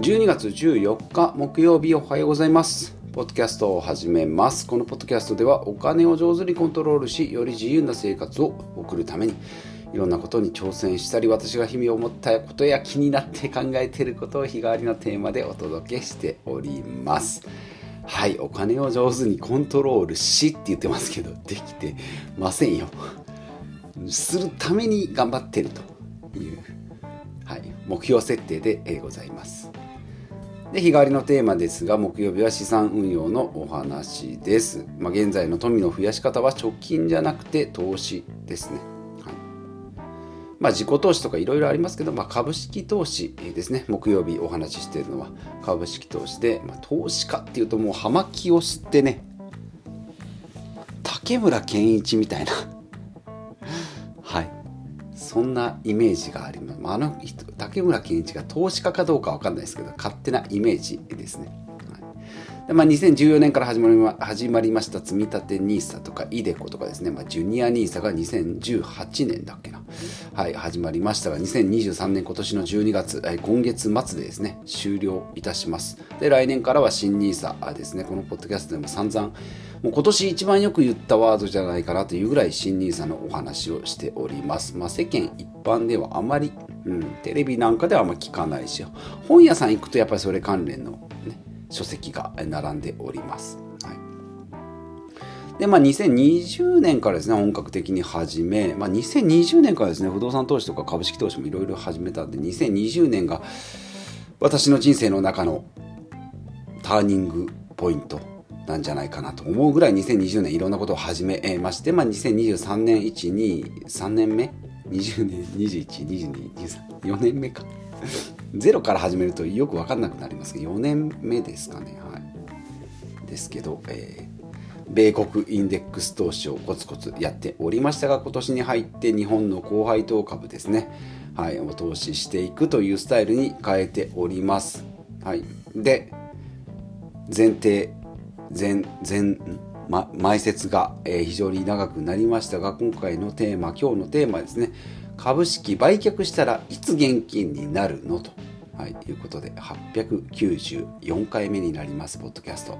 12月14日木曜日おはようございます。ポッドキャストを始めます。このポッドキャストではお金を上手にコントロールしより自由な生活を送るためにいろんなことに挑戦したり私が日々思ったことや気になって考えていることを日替わりのテーマでお届けしております。はいお金を上手にコントロールしって言ってますけどできてませんよ。するために頑張ってるという、はい、目標設定でございます。で日替わりのテーマですが木曜日は資産運用のお話です、まあ、現在の富の増やし方は貯金じゃなくて投資ですね、はい。まあ、自己投資とかいろいろありますけど、まあ、株式投資ですね。木曜日お話ししているのは株式投資で、まあ、投資家っていうともう葉巻を吸ってね。竹村健一みたいなそんなイメージがあります。あの人、竹村健一が投資家かどうかわかんないですけど、勝手なイメージですね。でまあ、2014年から始まりま始まりました積立 NISA とか iDeCo とかですね、まあ、ジュニア NISA が2018年だっけな、はい、始まりましたが、2023年今年の12月、え今月末でですね、終了いたします。で、来年からは新 NISA ですね、このポッドキャストでも散々、もう今年一番よく言ったワードじゃないかなというぐらい新 NISA のお話をしております。まあ、世間一般ではあまり、うん、テレビなんかではあんま聞かないし、本屋さん行くとやっぱりそれ関連の、書籍が並んでおります。で、まあ、2020年からですね、本格的に始め、まあ、2020年からですね、不動産投資とか株式投資もいろいろ始めたんで、2020年が私の人生の中のターニングポイントなんじゃないかなと思うぐらい2020年いろんなことを始めまして、まあ、2023年1、2、3年目 ?20 年、21、22、23、4年目か。ゼロから始めるとよく分かんなくなりますけど4年目ですかね。はい。ですけど、えー、米国インデックス投資をコツコツやっておりましたが今年に入って日本の高配当株ですね。はい。お投資していくというスタイルに変えております。はい。で前提前前ま、前説が、えー、非常に長くなりましたが今回のテーマ今日のテーマですね。株式売却したらいつ現金になるの？と、はい、いうことで894回目になりますポッドキャスト。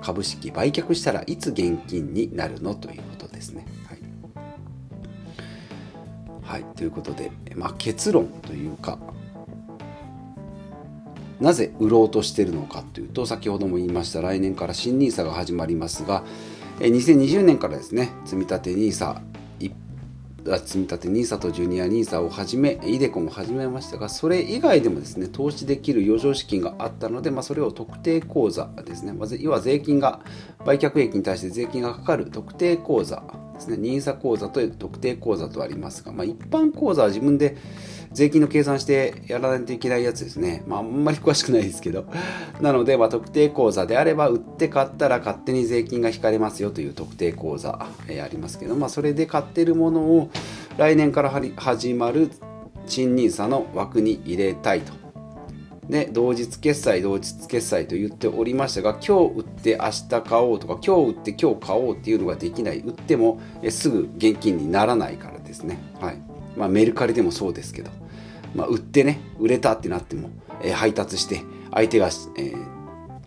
株式売却したらいつ現金になるの？ということですね。はい、はい、ということで、まあ、結論というかなぜ売ろうとしているのかというと先ほども言いました来年から新 NISA が始まりますが2020年からですね積立 NISA 一積み立て NISA とジュニア NISA をはじめ iDeCo も始めましたがそれ以外でもですね投資できる余剰資金があったので、まあ、それを特定口座ですね、まず要は税金が売却益に対して税金がかかる特定口座。ですね NISA 口座と特定口座とありますが、まあ、一般口座は自分で税金の計算してやらないといけないやつですね。まあ、あんまり詳しくないですけど。なので、まあ、特定口座であれば、売って買ったら勝手に税金が引かれますよという特定口座、えー、ありますけど、まあ、それで買ってるものを来年から始まる賃 NISA の枠に入れたいと。で、同日決済、同日決済と言っておりましたが、今日売って明日買おうとか、今日売って今日買おうっていうのができない。売ってもすぐ現金にならないからですね。はい。まあ、メルカリでもそうですけど、まあ、売ってね売れたってなっても、えー、配達して相手が、えー、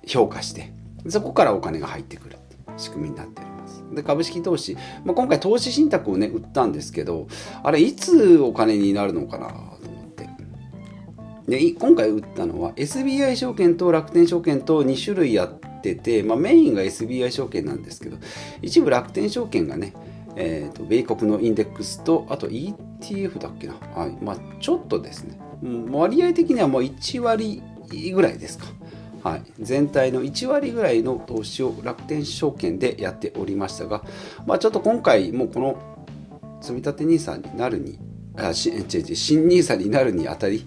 評価してそこからお金が入ってくる仕組みになっておりますで株式投資、まあ、今回投資信託をね売ったんですけどあれいつお金になるのかな？で今回売ったのは SBI 証券と楽天証券と2種類やってて、まあ、メインが SBI 証券なんですけど一部楽天証券がねえーと、米国のインデックスとあと ETF だっけな、はい。まあ、ちょっとですね。割合的にはもう1割ぐらいですか、はい、全体の1割ぐらいの投資を楽天証券でやっておりましたが、まあ、ちょっと今回もうこの積立 NISA になるにあし違う違う新 NISA になるにあたり、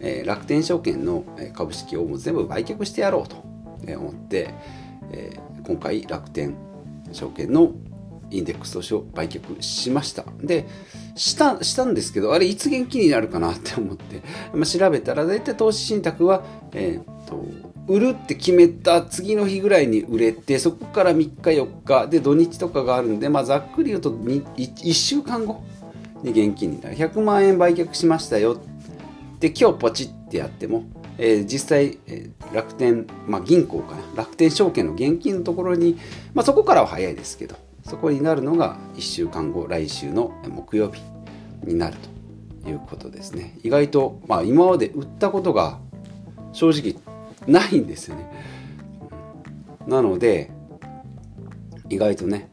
えー、楽天証券の株式をもう全部売却してやろうと思って、えー、今回楽天証券のインデックス投資を売却しました。で、したしたんですけど、あれいつ元気になるかなって思って、まあ、調べたら大体投資信託は、えー、っと、売るって決めた次の日ぐらいに売れて、そこから3日4日で土日とかがあるんで、まあ、ざっくり言うと 1, 1週間後に現金になる。100万円売却しましたよ。って今日ポチってやっても、えー、実際、えー、楽天、まあ、銀行かな。楽天証券の現金のところに、まあ、そこからは早いですけどそこになるのが1週間後来週の木曜日になるということですね。意外と、まあ、今まで売ったことが正直ないんですよね。なので意外とね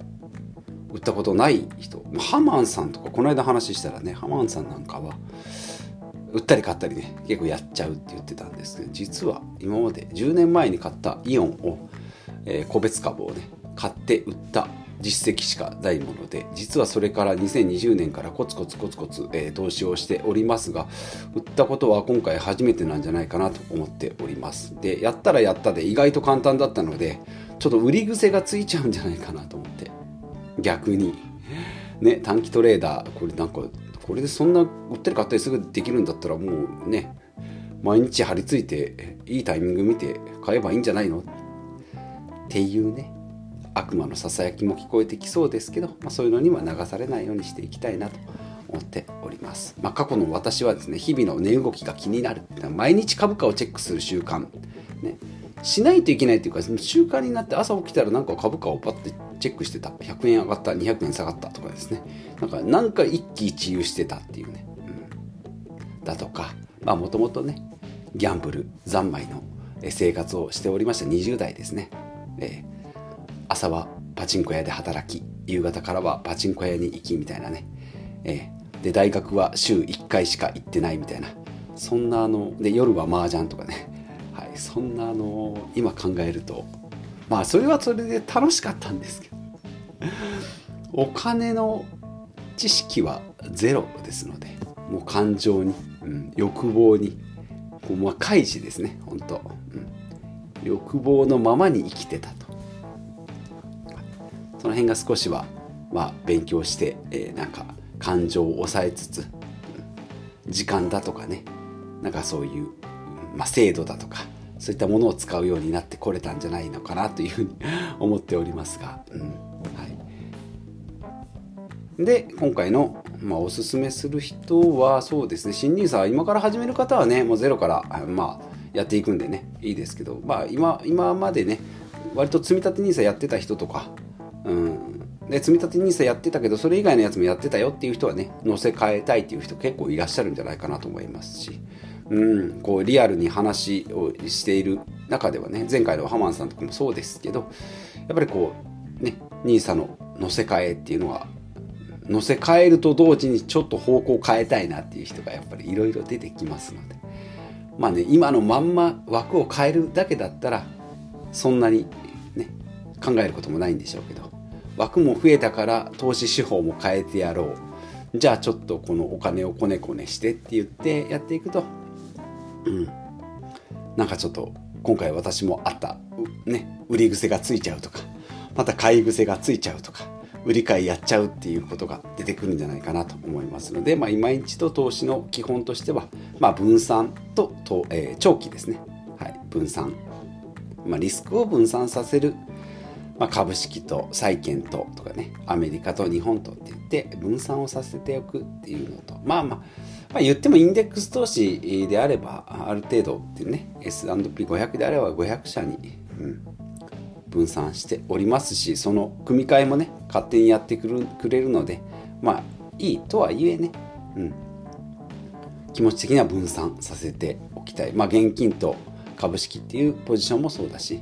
売ったことない人。ハマンさんとかこの間話したらねハマンさんなんかは売ったり買ったりね結構やっちゃうって言ってたんですけど実は今まで10年前に買ったイオンを、えー、個別株をね買って売った実績しかないもので実はそれから2020年からコツコツコツコツ、えー、投資をしておりますが売ったことは今回初めてなんじゃないかなと思っております。でやったらやったで意外と簡単だったのでちょっと売り癖がついちゃうんじゃないかなと思って。逆に。ね短期トレーダーこれなんかこれでそんな売ったり買ったりすぐできるんだったらもうね毎日張り付いていいタイミング見て買えばいいんじゃないの？っていうね悪魔のささやきも聞こえてきそうですけど、まあ、そういうのには流されないようにしていきたいなと思っております、まあ、過去の私はですね日々の値動きが気になる。毎日株価をチェックする習慣、ね、しないといけないというか習慣になって朝起きたらなんか株価をパッてチェックしてた。100円上がった200円下がったとかですね。なんかなんか一喜一憂してたっていうね、うん、だとかまあもともとねギャンブル三昧の生活をしておりました20代ですね、えー朝はパチンコ屋で働き夕方からはパチンコ屋に行きみたいなね、えー、で大学は週1回しか行ってないみたいな。そんなあので夜は麻雀とかね、はい、そんなあの今考えるとまあそれはそれで楽しかったんですけど。お金の知識はゼロですのでもう感情に、うん、欲望にこうまあ開示ですね本当、うん、欲望のままに生きてたと。その辺が少しは、まあ、勉強して、えー、なんか感情を抑えつつ時間だとかねなんかそういう、まあ、制度だとかそういったものを使うようになってこれたんじゃないのかなというふうに思っておりますが、うん。はい、で今回の、まあ、おすすめする人はそうですね。新 NISA 今から始める方はねもうゼロから、まあ、やっていくんでね。いいですけど、まあ今、今までね割と積み立て NISA やってた人とか。うん、で積立 NISA やってたけどそれ以外のやつもやってたよっていう人はね乗せ替えたいっていう人結構いらっしゃるんじゃないかなと思いますし、うん、こうリアルに話をしている中ではね前回のハマンさんとかもそうですけどやっぱりこうね NISA の乗せ替えっていうのは乗せ替えると同時にちょっと方向を変えたいなっていう人がやっぱりいろいろ出てきますのでまあね今のまんま枠を変えるだけだったらそんなにね考えることもないんでしょうけど枠も増えたから投資手法も変えてやろう。じゃあちょっとこのお金をこねこねしてって言ってやっていくとうん。なんかちょっと今回私もあったね売り癖がついちゃうとかまた買い癖がついちゃうとか売り買いやっちゃうっていうことが出てくるんじゃないかなと思いますので、まあ、今一度投資の基本としては、まあ、分散とと、えー、長期ですね、はい、分散、まあ、リスクを分散させる。まあ、株式と債券ととかねアメリカと日本とって言って分散をさせておくっていうのとまあまあまあ、言ってもインデックス投資であればある程度っていうね S&P500 であれば500社に、うん、分散しておりますしその組み替えもね勝手にやってくるくれるのでまあいいとはいえね、うん、気持ち的には分散させておきたい。まあ現金と株式っていうポジションもそうだし、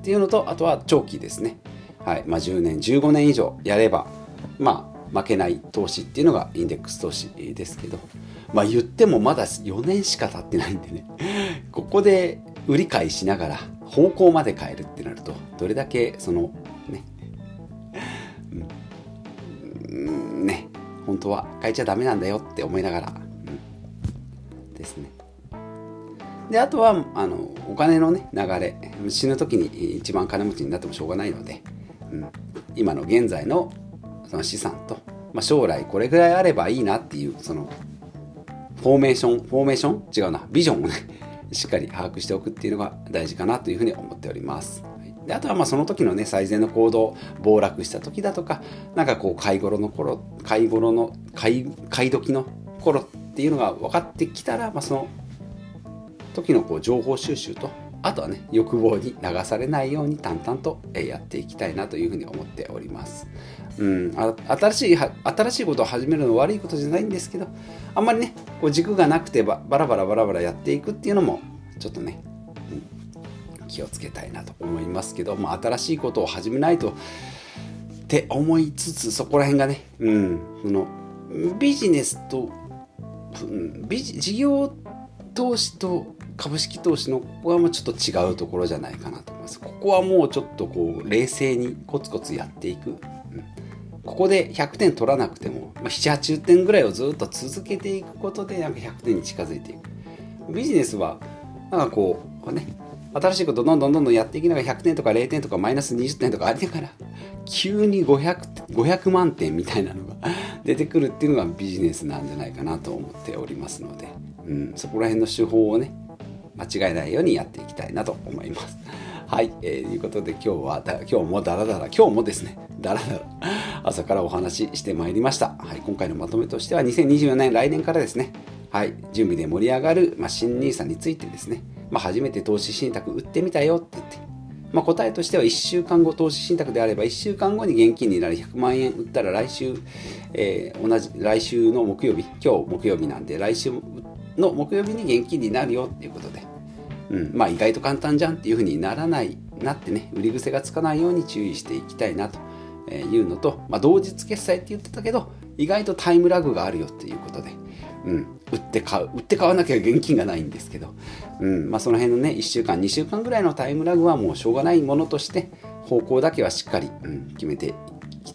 っていうのとあとは長期ですね、はいまあ、10年15年以上やればまあ負けない投資っていうのがインデックス投資ですけどまあ言ってもまだ4年しか経ってないんでね。ここで売り買いしながら方向まで変えるってなるとどれだけそのね。うん。ね。本当は変えちゃダメなんだよって思いながら、うん、ですね。であとはあのお金のね流れ。死ぬ時に一番金持ちになってもしょうがないので、うん、今の現在のその資産と、まあ、将来これぐらいあればいいなっていうそのフォーメーションフォーメーション？違うなビジョンをね しっかり把握しておくっていうのが大事かなというふうに思っております。であとはまあその時のね最善の行動暴落した時だとかなんかこう買い頃の頃買い頃の買い買い時の頃っていうのが分かってきたら、まあ、その時のこう情報収集とあとはね欲望に流されないように淡々とやっていきたいなというふうに思っております。うん、新しい新しいことを始めるのは悪いことじゃないんですけどあんまりねこう軸がなくてバラバラバラバラやっていくっていうのもちょっとね、うん、気をつけたいなと思いますけど、まあ、新しいことを始めないとって思いつつそこら辺がね、うん、そのビジネスと、うん、ビ事業投資と株式投資のここはもうちょっと違うところじゃないかなと思います。ここはもうちょっとこう冷静にコツコツやっていく。うん、ここで100点取らなくても、まあ、7、80点ぐらいをずっと続けていくことでなんか100点に近づいていく。ビジネスはなんかこうこうね新しいことどんどんどんどんやっていきながら100点とか0点とかマイナス20点とかありながら急に 500, 500万点みたいなのが 出てくるっていうのがビジネスなんじゃないかなと思っておりますので、うん、そこら辺の手法をね間違えないようにやっていきたいなと思います。はい、えー、いうことで今日は今日もダラダラ今日もですねダラダラ朝からお話ししてまいりました。はい、今回のまとめとしては2024年来年からですね。はい、準備で盛り上がる、まあ、新 NISA についてですね、まあ、初めて投資信託売ってみたよって言って、まあ、答えとしては1週間後投資信託であれば1週間後に現金になる100万円売ったら来週、えー、同じ来週の木曜日今日木曜日なんで来週の木曜日に現金になるよっていうことで、うん、まあ意外と簡単じゃんっていうふうにならないなってね売り癖がつかないように注意していきたいなと。いうのと、まあ、同日決済って言ってたけど意外とタイムラグがあるよっていうことで、うん、売って買う売って買わなきゃ現金がないんですけど、うんまあ、その辺のね1週間2週間ぐらいのタイムラグはもうしょうがないものとして方向だけはしっかり、うん、決めてい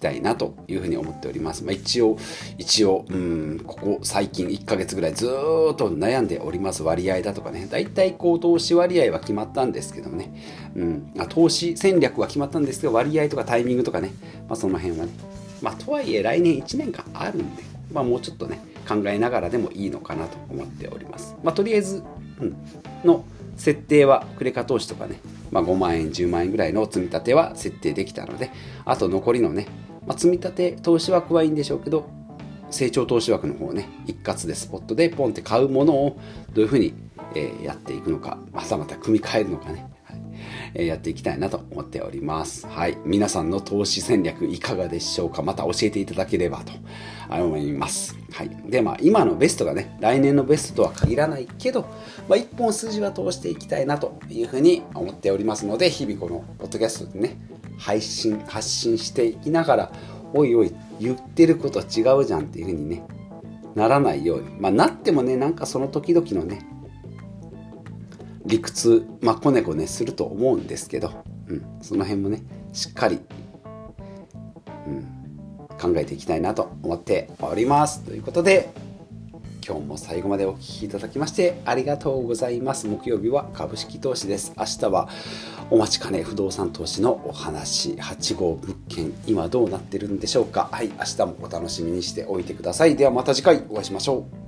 たいなというふうに思っております、まあ、一応一応、うん、ここ最近1ヶ月ぐらいずっと悩んでおります。割合だとかね。だいたいこう投資割合は決まったんですけどね、うん、投資戦略は決まったんですけど割合とかタイミングとかね、まあ、その辺はね。まあとはいえ来年1年間あるんでまあもうちょっとね考えながらでもいいのかなと思っております。まあ、とりあえず、うん、の設定はクレカ投資とかね、まあ、5万円10万円ぐらいの積み立ては設定できたのであと残りのね、まあ、積み立て投資枠はいいんでしょうけど成長投資枠の方ね一括でスポットでポンって買うものをどういうふうに、えー、やっていくのかまたまた組み替えるのかねはいえやっていきたいなと思っております。はい。皆さんの投資戦略いかがでしょうか？また教えていただければと思います。はい。で、まあ、今のベストがね、来年のベストとは限らないけど、まあ、一本筋は通していきたいなというふうに思っておりますので、日々このポッドキャストでね、配信、発信していきながら、おいおい、言ってること違うじゃんっていうふうにね、ならないように。まあ、なってもね、なんかその時々のね、理屈、まあ、こねこねすると思うんですけど、うん、その辺もねしっかり、うん、考えていきたいなと思っておりますということで今日も最後までお聴きいただきましてありがとうございます。木曜日は株式投資です。明日はお待ちかね不動産投資のお話。8号物件今どうなってるんでしょうか。はい明日もお楽しみにしておいてください。ではまた次回お会いしましょう。